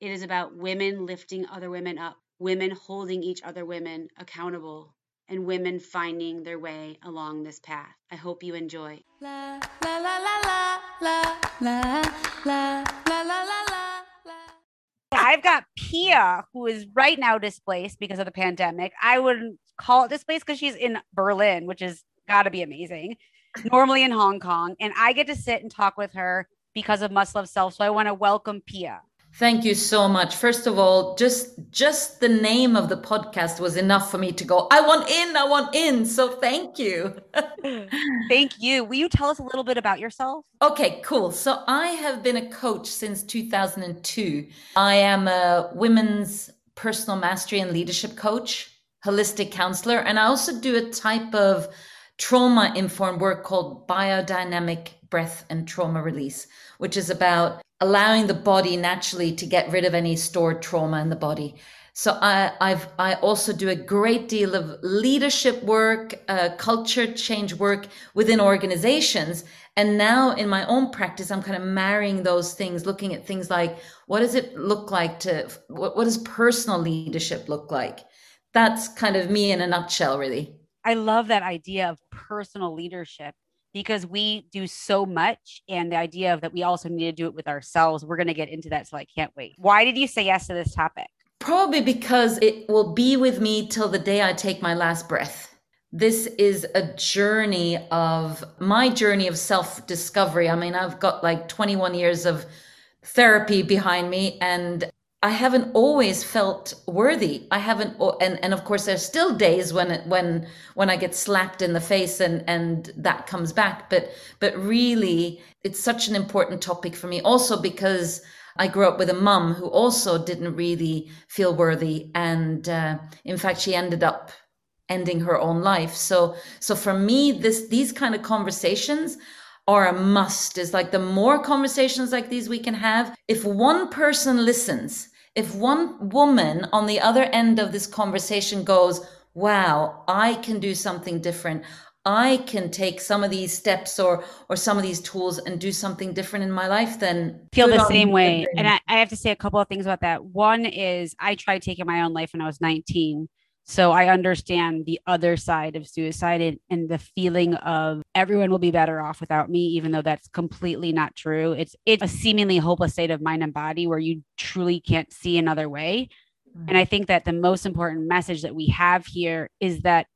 It is about women lifting other women up, women holding each other women accountable, and women finding their way along this path. I hope you enjoy. La la la la la la la la la la la I've got Pia, who is right now displaced because of the pandemic. I wouldn't call it displaced because she's in Berlin, which is got to be amazing. Normally in Hong Kong, and I get to sit and talk with her because of Must Love Self. So I want to welcome Pia. Thank you so much. First of all, just just the name of the podcast was enough for me to go, I want in, I want in. So thank you. thank you. Will you tell us a little bit about yourself? Okay, cool. So I have been a coach since 2002. I am a women's personal mastery and leadership coach, holistic counselor, and I also do a type of trauma informed work called biodynamic breath and trauma release, which is about allowing the body naturally to get rid of any stored trauma in the body. So I, I've I also do a great deal of leadership work, uh, culture change work within organizations, and now in my own practice, I'm kind of marrying those things, looking at things like what does it look like to what, what does personal leadership look like? That's kind of me in a nutshell, really. I love that idea of personal leadership because we do so much and the idea of that we also need to do it with ourselves we're going to get into that so i can't wait. Why did you say yes to this topic? Probably because it will be with me till the day i take my last breath. This is a journey of my journey of self discovery i mean i've got like 21 years of therapy behind me and I haven't always felt worthy. I haven't, and and of course, there's still days when when when I get slapped in the face and and that comes back. But but really, it's such an important topic for me. Also because I grew up with a mum who also didn't really feel worthy, and uh, in fact, she ended up ending her own life. So so for me, this these kind of conversations are a must is like the more conversations like these we can have if one person listens if one woman on the other end of this conversation goes wow i can do something different. I can take some of these steps or or some of these tools and do something different in my life then feel the same way. And I, I have to say a couple of things about that. One is i tried taking my own life when i was 19 so I understand the other side of suicide and, and, the feeling of everyone will be better off without me, even though that's completely not true. It's it's a seemingly hopeless state of mind and body where you truly can't see another way. And I think that the most important message that we have here is that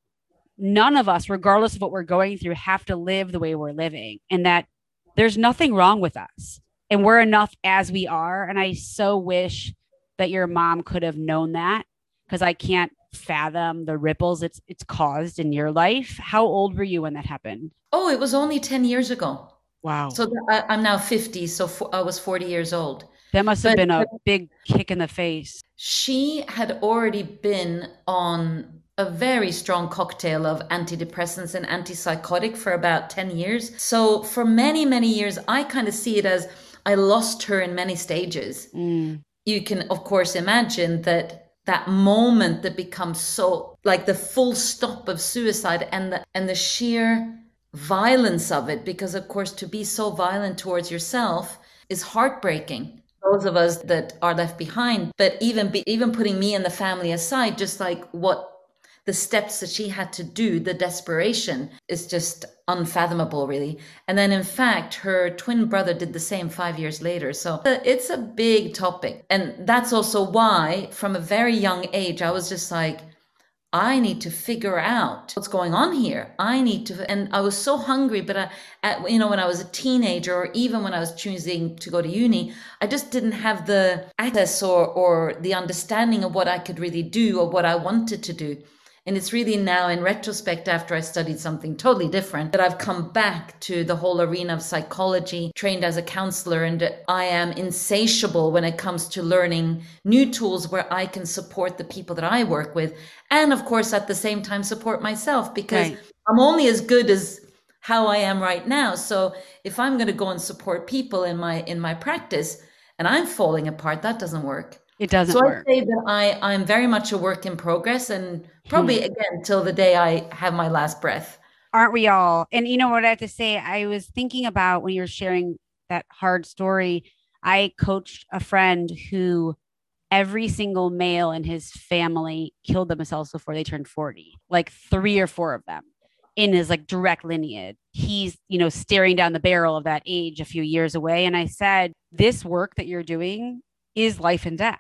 none of us, regardless of what we're going through, have to live the way we're living, and that there's nothing wrong with us. And we're enough as we are. And I so wish that your mom could have known that because I can't fathom the ripples it's it's caused in your life. How old were you when that happened? Oh, it was only 10 years ago. Wow. So I, am now 50, so for, I was 40 years old. That must have but, been a big kick in the face. She had already been on a very strong cocktail of antidepressants and antipsychotic for about 10 years. So for many, many years, I kind of see it as I lost her in many stages. Mm. You can, of course, imagine that that moment that becomes so like the full stop of suicide and the and the sheer violence of it because of course to be so violent towards yourself is heartbreaking. Those of us that are left behind but even be, even putting me and the family aside just like what the steps that she had to do, the desperation is just unfathomable, really. And then, in fact, her twin brother did the same five years later. So uh, it's a big topic. And that's also why, from a very young age, I was just like, I need to figure out what's going on here. I need to, and I was so hungry, but I, at, you know, when I was a teenager or even when I was choosing to go to uni, I just didn't have the access or, or the understanding of what I could really do or what I wanted to do. And it's really now, in retrospect, after I studied something totally different, that I've come back to the whole arena of psychology, trained as a counselor, and I am insatiable when it comes to learning new tools where I can support the people that I work with. And of course, at the same time, support myself because right. I'm only as good as how I am right now. So if I'm going to go and support people in my in my practice and I'm falling apart, that doesn't work. It doesn't so work. I say that I I'm very much a work in progress and probably hmm. again till the day I have my last breath. Aren't we all? And you know what I have to say? I was thinking about when you were sharing that hard story. I coached a friend who every single male in his family killed themselves before they turned 40, like three or four of them in his like direct lineage. He's, you know, staring down the barrel of that age a few years away. And I said, This work that you're doing is life and death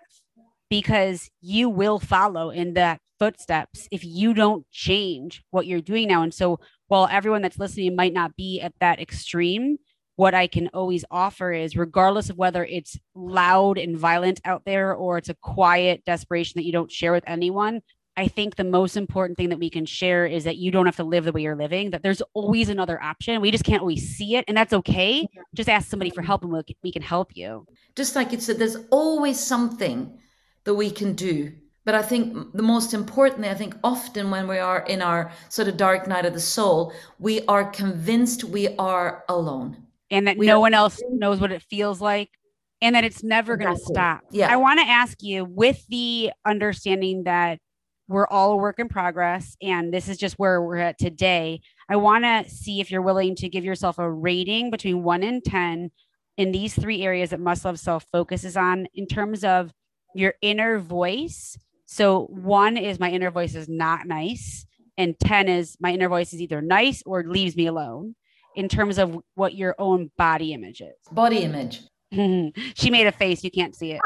because you will follow in that footsteps if you don't change what you're doing now. And so while everyone that's listening might not be at that extreme, what I can always offer is regardless of whether it's loud and violent out there or it's a quiet desperation that you don't share with anyone, I think the most important thing that we can share is that you don't have to live the way you're living, that there's always another option. We just can't always see it, and that's okay. Just ask somebody for help and we can help you. Just like you said, there's always something that we can do. But I think the most importantly, I think often when we are in our sort of dark night of the soul, we are convinced we are alone. And that we no one else knows what it feels like and that it's never going to stop. Yeah. I want to ask you with the understanding that we're all a work in progress and this is just where we're at today i want to see if you're willing to give yourself a rating between 1 and 10 in these three areas that must love self focuses on in terms of your inner voice so one is my inner voice is not nice and 10 is my inner voice is either nice or leaves me alone in terms of what your own body image is body image she made a face you can't see it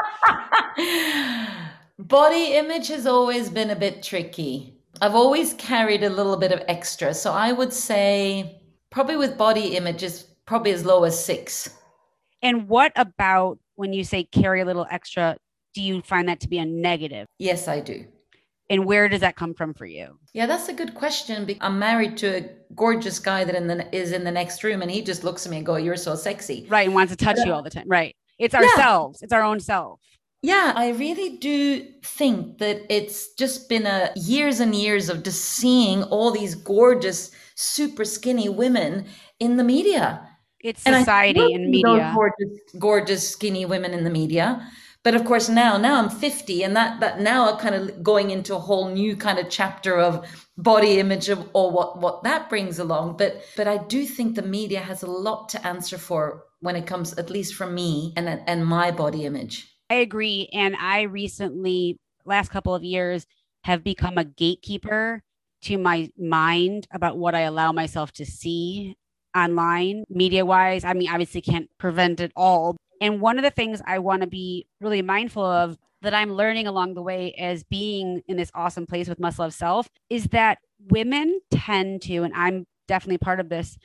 Body image has always been a bit tricky. I've always carried a little bit of extra. So I would say probably with body image is probably as low as six. And what about when you say carry a little extra? Do you find that to be a negative? Yes, I do. And where does that come from for you? Yeah, that's a good question. I'm married to a gorgeous guy that in the, is in the next room, and he just looks at me and go, "You're so sexy," right? And wants to touch but, you all the time, right? It's ourselves. Yeah. It's our own self. Yeah, I really do think that it's just been a years and years of just seeing all these gorgeous, super skinny women in the media. It's society and media. gorgeous, gorgeous, skinny women in the media. But of course, now, now I'm 50, and that that now I'm kind of going into a whole new kind of chapter of body image of or what what that brings along. But but I do think the media has a lot to answer for when it comes, at least for me and and my body image. I agree. And I recently, last couple of years, have become a gatekeeper to my mind about what I allow myself to see online, media wise. I mean, obviously can't prevent it all. And one of the things I want to be really mindful of that I'm learning along the way as being in this awesome place with Must Love Self is that women tend to, and I'm definitely part of this,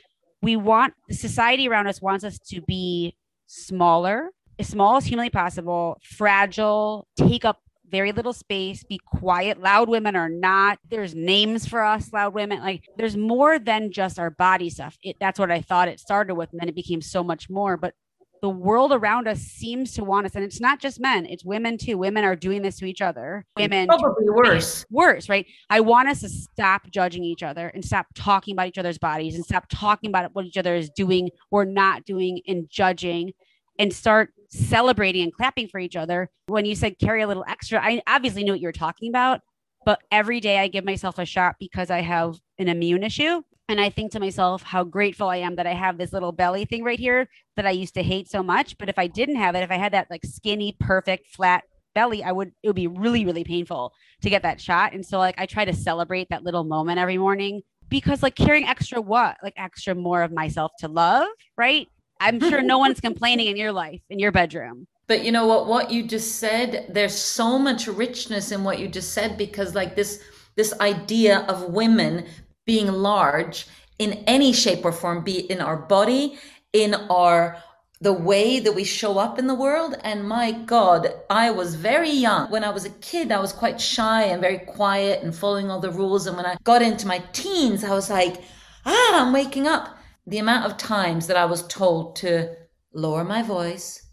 we want the society around us wants us to be smaller, as small as humanly possible, fragile, take up very little space, be quiet. Loud women are not. There's names for us, loud women. Like there's more than just our body stuff. It, that's what I thought it started with. And then it became so much more. But the world around us seems to want us, and it's not just men, it's women too. Women are doing this to each other. Women probably worse. Worse, right? I want us to stop judging each other and stop talking about each other's bodies and stop talking about what each other is doing or not doing and judging and start celebrating and clapping for each other. When you said carry a little extra, I obviously knew what you were talking about, but every day I give myself a shot because I have an immune issue. And I think to myself how grateful I am that I have this little belly thing right here that I used to hate so much. But if I didn't have it, if I had that like skinny, perfect, flat belly, I would, it would be really, really painful to get that shot. And so, like, I try to celebrate that little moment every morning because, like, carrying extra what? Like, extra more of myself to love, right? I'm sure no one's complaining in your life, in your bedroom. But you know what? What you just said, there's so much richness in what you just said because, like this, this idea of women being large in any shape or form, be it in our body, in our the way that we show up in the world. And my God, I was very young. When I was a kid, I was quite shy and very quiet and following all the rules. And when I got into my teens, I was like, ah, I'm waking up. The amount of times that I was told to lower my voice,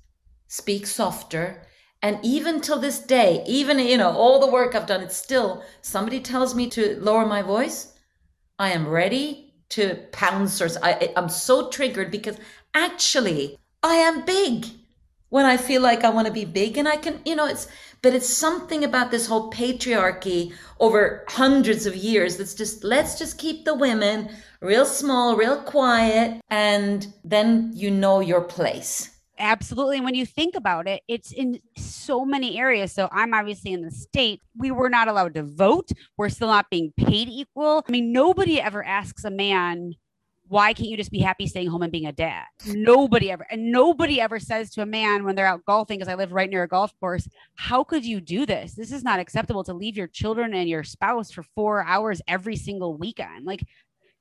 speak softer. And even till this day, even, you know, all the work I've done, it's still somebody tells me to lower my voice. I am ready to pounce or I, I'm so triggered because actually I am big when I feel like I want to be big and I can, you know, it's, but it's something about this whole patriarchy over hundreds of years that's just, let's just keep the women real small, real quiet, and then you know your place. Absolutely. When you think about it, it's in so many areas. So I'm obviously in the state. We were not allowed to vote. We're still not being paid equal. I mean, nobody ever asks a man why can't you just be happy staying home and being a dad? Nobody ever, and nobody ever says to a man when they're out golfing, because I live right near a golf course, how could you do this? This is not acceptable to leave your children and your spouse for four hours every single weekend. Like,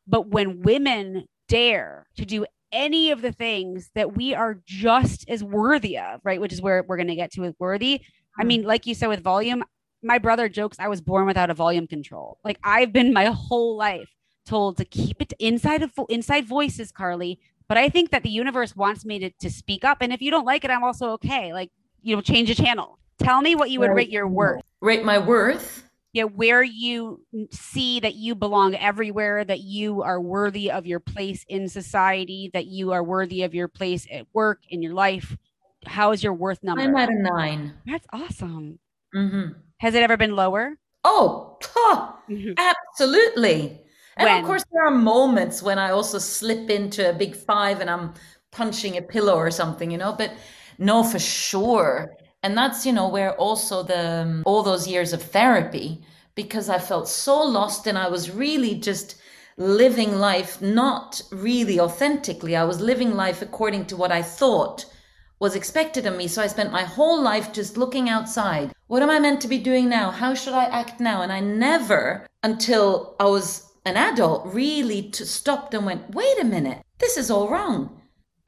but when women dare to do any of the things that we are just as worthy of, right? Which is where we're going to get to with worthy. I hmm. mean, like you said with volume, my brother jokes I was born without a volume control. Like I've been my whole life told to keep it inside of inside voices, Carly. But I think that the universe wants me to, to speak up. And if you don't like it, I'm also okay. Like, you know, change the channel. Tell me what you would rate your worth. Rate my worth. Yeah, where you see that you belong everywhere, that you are worthy of your place in society, that you are worthy of your place at work, in your life. How is your worth number? I'm at a nine. That's awesome. Mm-hmm. Has it ever been lower? Oh, huh, mm-hmm. absolutely. And when? of course, there are moments when I also slip into a big five and I'm punching a pillow or something, you know, but no, for sure. And that's, you know, where also the um, all those years of therapy, because I felt so lost and I was really just living life not really authentically. I was living life according to what I thought was expected of me. So I spent my whole life just looking outside. What am I meant to be doing now? How should I act now? And I never, until I was an adult really to stopped and went, wait a minute, this is all wrong.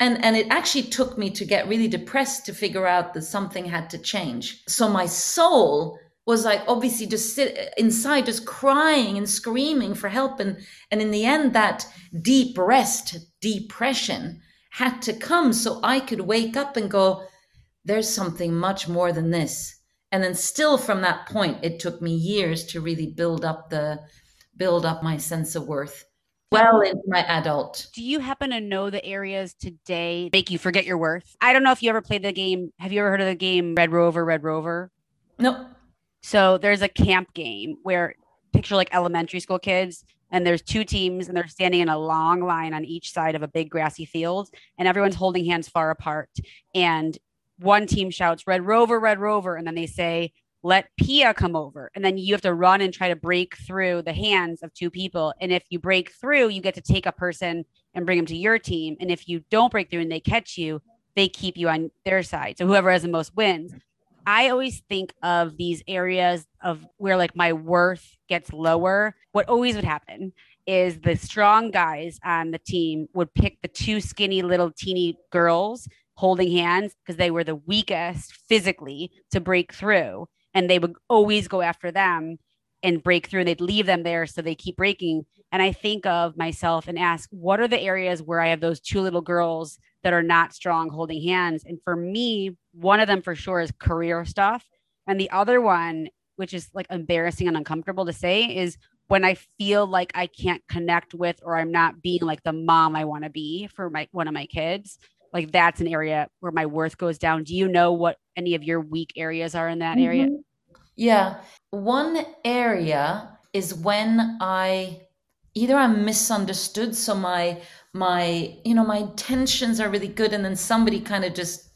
And, and it actually took me to get really depressed to figure out that something had to change. So my soul was like obviously just sit inside just crying and screaming for help. And and in the end that deep rest depression had to come so i could wake up and go there's something much more than this. And then still from that point it took me years to really build up the build up my sense of worth well into my adult. Do you happen to know the areas today make you forget your worth? I don't know if you ever played the game. Have you ever heard of the game Red Rover, Red Rover? Nope. So there's a camp game where picture like elementary school kids and there's two teams and they're standing in a long line on each side of a big grassy field and everyone's holding hands far apart and one team shouts red rover red rover and then they say let Pia come over. And then you have to run and try to break through the hands of two people. And if you break through, you get to take a person and bring them to your team. And if you don't break through and they catch you, they keep you on their side. So whoever has the most wins. I always think of these areas of where like my worth gets lower. What always would happen is the strong guys on the team would pick the two skinny little teeny girls holding hands because they were the weakest physically to break through and they would always go after them and break through. and They'd leave them there so they keep breaking. And I think of myself and ask, what are the areas where I have those two little girls that are not strong holding hands? And for me, one of them for sure is career stuff. And the other one, which is like embarrassing and uncomfortable to say, is when I feel like I can't connect with or I'm not being like the mom I want to be for my one of my kids like that's an area where my worth goes down. Do you know what any of your weak areas are in that mm-hmm. area? Yeah. One area is when I either I'm misunderstood so my my you know my intentions are really good and then somebody kind of just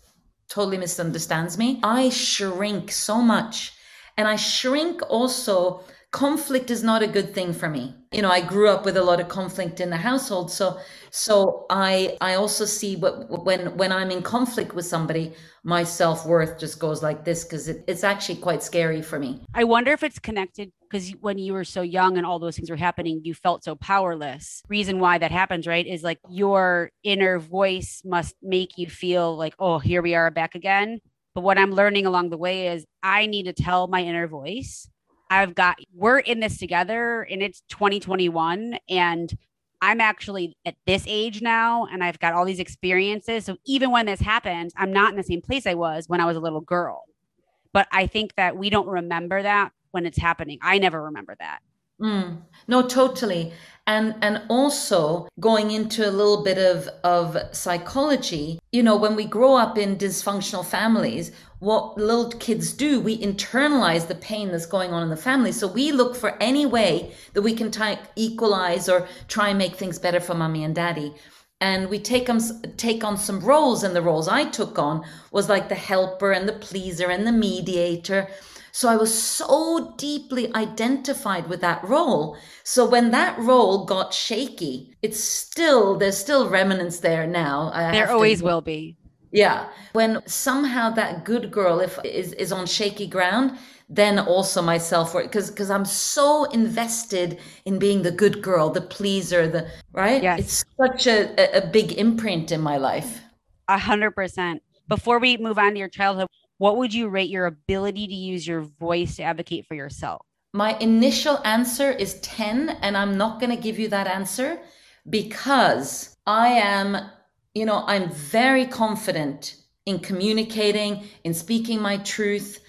totally misunderstands me. I shrink so much and I shrink also conflict is not a good thing for me. You know, I grew up with a lot of conflict in the household, so so I I also see what when when I'm in conflict with somebody, my self worth just goes like this because it, it's actually quite scary for me. I wonder if it's connected because when you were so young and all those things were happening, you felt so powerless. Reason why that happens, right, is like your inner voice must make you feel like, oh, here we are back again. But what I'm learning along the way is I need to tell my inner voice I've got, we're in this together and it's 2021. And I'm actually at this age now and I've got all these experiences. So even when this happens, I'm not in the same place I was when I was a little girl. But I think that we don't remember that when it's happening. I never remember that. Mm, no, totally. And and also going into a little bit of, of psychology, you know, when we grow up in dysfunctional families, what little kids do, we internalize the pain that's going on in the family. So we look for any way that we can t- equalize or try and make things better for mommy and daddy. And we take them take on some roles, and the roles I took on was like the helper and the pleaser and the mediator so I was so deeply identified with that role. So when that role got shaky, it's still, there's still remnants there now. I there always to, will be. Yeah. When somehow that good girl if is, is on shaky ground, then also myself because because i'm so invested in being the good girl the pleaser the right yes. it's such a, a big imprint in my life a hundred percent before we move on to your childhood what would you rate your ability to use your voice to advocate for yourself? My initial answer is 10, and I'm not going to give you that answer because I am, you know, I'm very confident in communicating, in speaking my truth.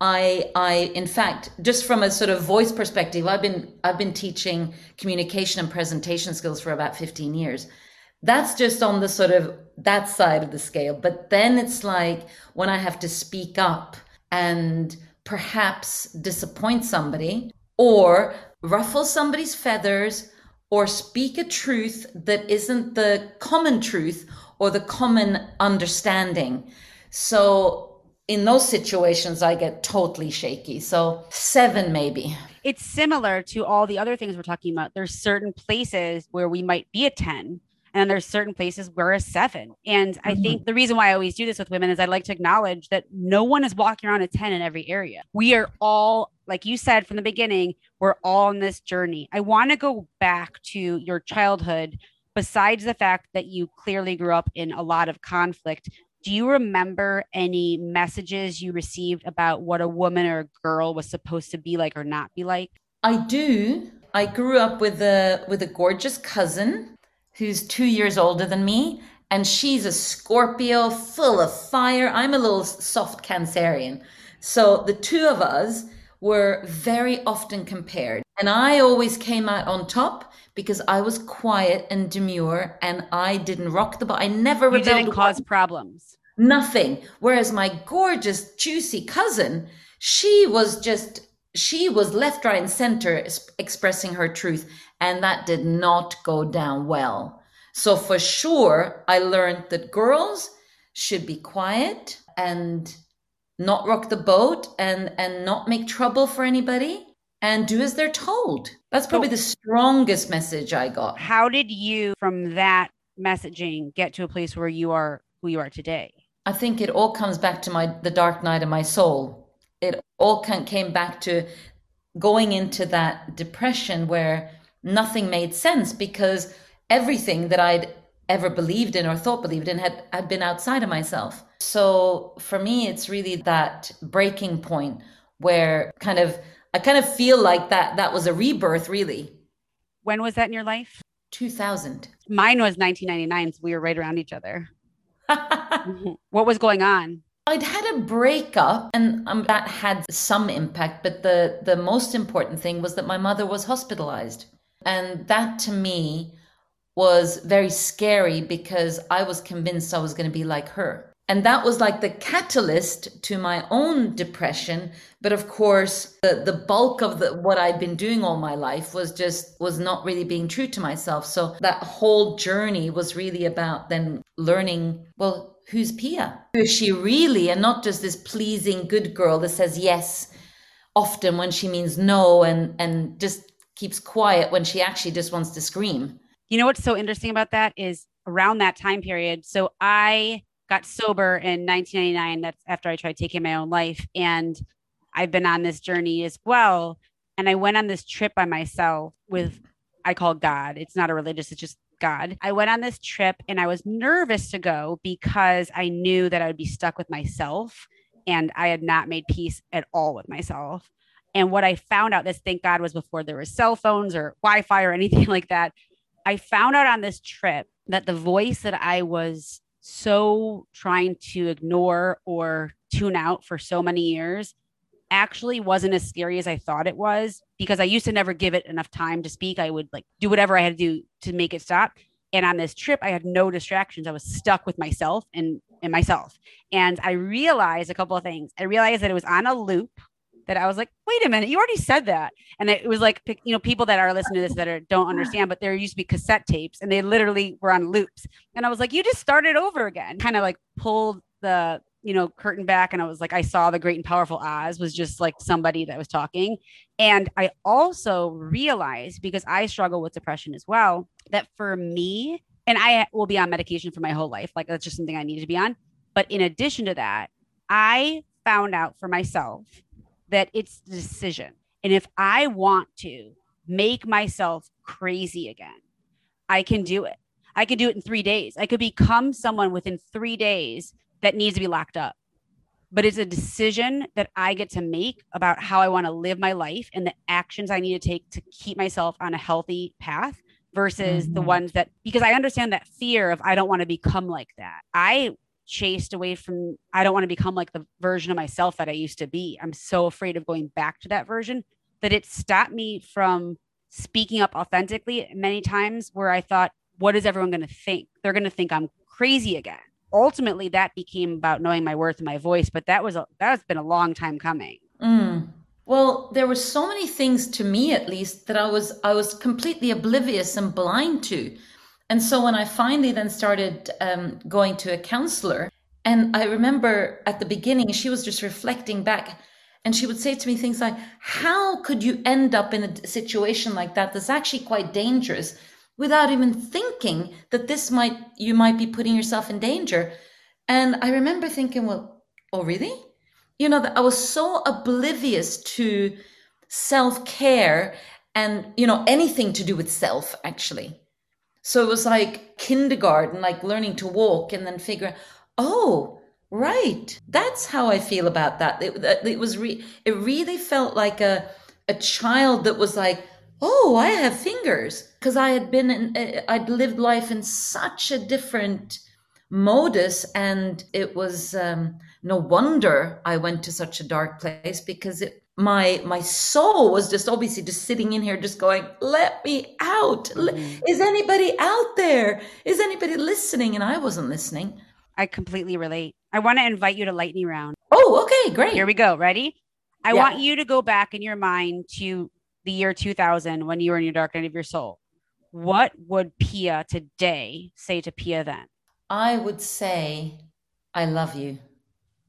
I, I, in fact, just from a sort of voice perspective, I've been, I've been teaching communication and presentation skills for about 15 years that's just on the sort of that side of the scale. But then it's like when I have to speak up and perhaps disappoint somebody or ruffle somebody's feathers or speak a truth that isn't the common truth or the common understanding. So in those situations, I get totally shaky. So seven, maybe. It's similar to all the other things we're talking about. There's certain places where we might be a 10 and there's certain places where a seven. And mm-hmm. I think the reason why I always do this with women is I'd like to acknowledge that no one is walking around a 10 in every area. We are all, like you said from the beginning, we're all on this journey. I want to go back to your childhood, besides the fact that you clearly grew up in a lot of conflict. Do you remember any messages you received about what a woman or a girl was supposed to be like or not be like? I do. I grew up with a with a gorgeous cousin who's two years older than me, and she's a Scorpio full of fire. I'm a little soft Cancerian. So the two of us were very often compared. And I always came out on top because I was quiet and demure and I didn't rock the boat. I never you didn't cause problems. Nothing. Whereas my gorgeous, juicy cousin, she was just she was left, right, and center expressing her truth, and that did not go down well. So, for sure, I learned that girls should be quiet and not rock the boat and, and not make trouble for anybody and do as they're told. That's probably the strongest message I got. How did you, from that messaging, get to a place where you are who you are today? I think it all comes back to my the dark night of my soul it all came back to going into that depression where nothing made sense because everything that I'd ever believed in or thought believed in had, had been outside of myself. So for me, it's really that breaking point where kind of I kind of feel like that that was a rebirth really. When was that in your life? 2000. Mine was 1999, so we were right around each other. what was going on? I'd had a breakup and um, that had some impact, but the, the most important thing was that my mother was hospitalized. And that to me was very scary because I was convinced I was going to be like her. And that was like the catalyst to my own depression. But of course, the, the bulk of the, what I'd been doing all my life was just, was not really being true to myself. So that whole journey was really about then learning, well, who's Pia? Who is she really? And not just this pleasing good girl that says yes often when she means no and and just keeps quiet when she actually just wants to scream. You know what's so interesting about that is around that time period. So I got sober in 1999. That's after I tried taking my own life. And I've been on this journey as well. And I went on this trip by myself with, I call God. It's not a religious, it's just God. I went on this trip and I was nervous to go because I knew that I would be stuck with myself and I had not made peace at all with myself. And what I found out, this thank God was before there was cell phones or Wi Fi or anything like that. I found out on this trip that the voice that I was so trying to ignore or tune out for so many years actually wasn't as scary as I thought it was because I used to never give it enough time to speak. I would like do whatever I had to do to make it stop. And on this trip, I had no distractions. I was stuck with myself and, and myself. And I realized a couple of things. I realized that it was on a loop that I was like, wait a minute, you already said that. And it was like, you know, people that are listening to this that are, don't understand, but there used to be cassette tapes and they literally were on loops. And I was like, you just started over again, kind of like pulled the, you know, curtain back. And I was like, I saw the great and powerful Oz was just like somebody that was talking. And I also realized because I struggle with depression as well, that for me, and I will be on medication for my whole life. Like that's just something I needed to be on. But in addition to that, I found out for myself that it's the decision. And if I want to make myself crazy again, I can do it. I can do it in three days. I could become someone within three days that needs to be locked up. But it's a decision that I get to make about how I want to live my life and the actions I need to take to keep myself on a healthy path versus mm-hmm. the ones that, because I understand that fear of I don't want to become like that. I chased away from I don't want to become like the version of myself that I used to be. I'm so afraid of going back to that version that it stopped me from speaking up authentically many times where I thought, what is everyone going to think? They're going to think I'm crazy again. Ultimately, that became about knowing my worth and my voice, but that was a, that has been a long time coming. Mm. Well, there were so many things to me, at least, that I was I was completely oblivious and blind to and so when I finally then started um, going to a counselor, and I remember at the beginning, she was just reflecting back and she would say to me things like, How could you end up in a situation like that that's actually quite dangerous without even thinking that this might, you might be putting yourself in danger? And I remember thinking, Well, oh, really? You know, that I was so oblivious to self care and, you know, anything to do with self, actually. So it was like kindergarten, like learning to walk and then figure, oh, right, that's how I feel about that. It, it was re- it really felt like a a child that was like, oh, I have fingers because I had been in, uh, I'd lived life in such a different modus, and it was um, no wonder I went to such a dark place because it my my soul was just obviously just sitting in here just going let me out. Mm-hmm. is anybody out there? Is anybody listening? And i wasn't listening. I completely relate. I want to invite you to lightning round. Oh okay great. Here we go. Ready? I yeah. want you to go back in your mind to the year 2000 when you were in your dark night of your soul. What would pia today say to pia then? I would say i love you.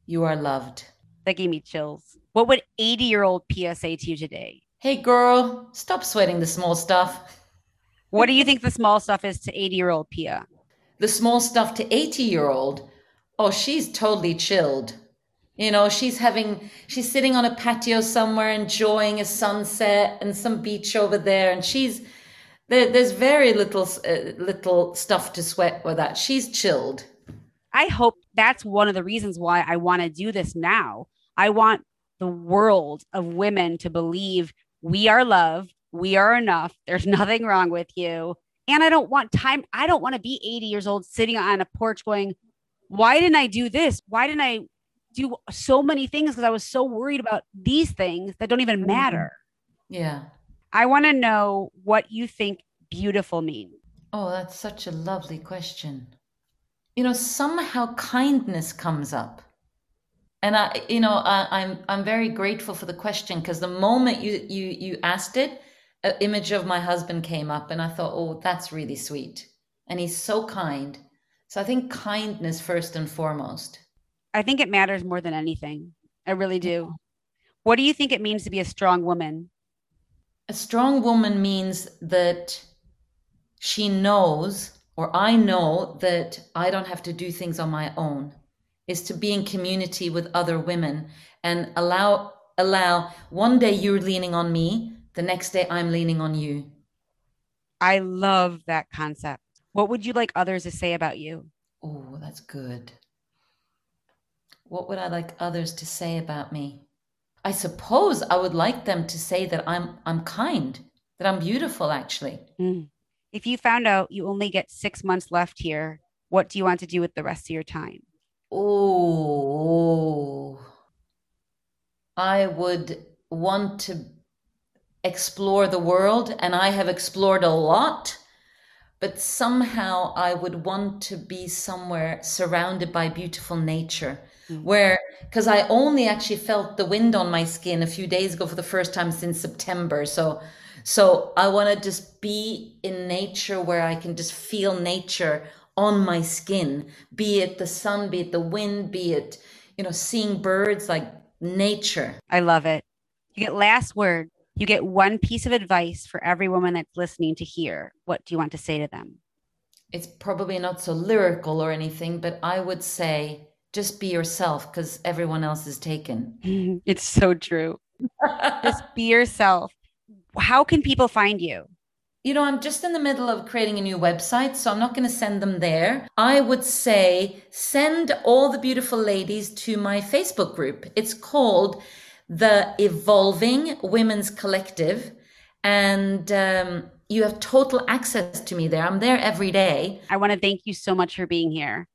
You are loved. That gave me chills what would 80 year old Pia say to you today? Hey, girl, stop sweating the small stuff. what do you think the small stuff is to 80 year old Pia? The small stuff to 80 year old? Oh, she's totally chilled. You know, she's having, she's sitting on a patio somewhere enjoying a sunset and some beach over there. And she's, there, there's very little, uh, little stuff to sweat with that. She's chilled. I hope that's one of the reasons why I want to do this now. I want the world of women to believe we are loved, we are enough, there's nothing wrong with you. And I don't want time, I don't want to be 80 years old sitting on a porch going, why didn't I do this? Why didn't I do so many things? Because I was so worried about these things that don't even mm-hmm. matter. Yeah. I want to know what you think beautiful means. Oh, that's such a lovely question. You know, somehow kindness comes up and I, you know, I, am I'm, I'm very grateful for the question because the moment you you you asked it, an image of my husband came up, and I thought, oh, that's really sweet, and he's so kind. So I think kindness first and foremost. I think it matters more than anything. I really do. What do you think it means to be a strong woman? A strong woman means that she knows, or I know, that I don't have to do things on my own. Is to be in community with other women and allow allow one day you're leaning on me, the next day I'm leaning on you. I love that concept. What would you like others to say about you? Oh, that's good. What would I like others to say about me? I suppose I would like them to say that I'm I'm kind, that I'm beautiful actually. Mm. If you found out you only get 6 months left here, what do you want to do with the rest of your time? Oh. I would want to explore the world and I have explored a lot but somehow I would want to be somewhere surrounded by beautiful nature. Mm-hmm. Where, because I only actually felt the wind on my skin a few days ago for the first time since September. So, so I want to just be in nature where I can just feel nature on my skin, be it the sun, be it the wind, be it, you know, seeing birds like nature. I love it. You get last word you get one piece of advice for every woman that's listening to hear. What do you want to say to them? It's probably not so lyrical or anything, but I would say just be yourself because everyone else is taken. It's so true. just be yourself. How can people find you? You know, I'm just in the middle of creating a new website, so I'm not going to send them there. I would say send all the beautiful ladies to my Facebook group. It's called the Evolving Women's Collective. And um, you have total access to me there. I'm there every day. I want to thank you so much for being here.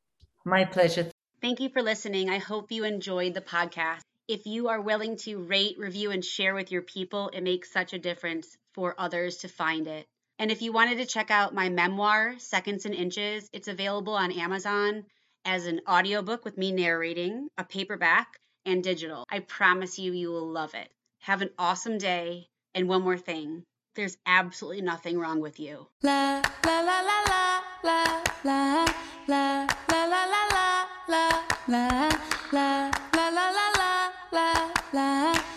My pleasure. Thank you for listening. I hope you enjoyed the podcast. If you are willing to rate, review, and share with your people, it makes such a difference for others to find it. And if you wanted to check out my memoir, Seconds and Inches, it's available on Amazon as an audiobook with me narrating, a paperback, and digital. I promise you, you will love it. Have an awesome day. And one more thing there's absolutely nothing wrong with you. La la la la la la la la la la la la la la la la la la la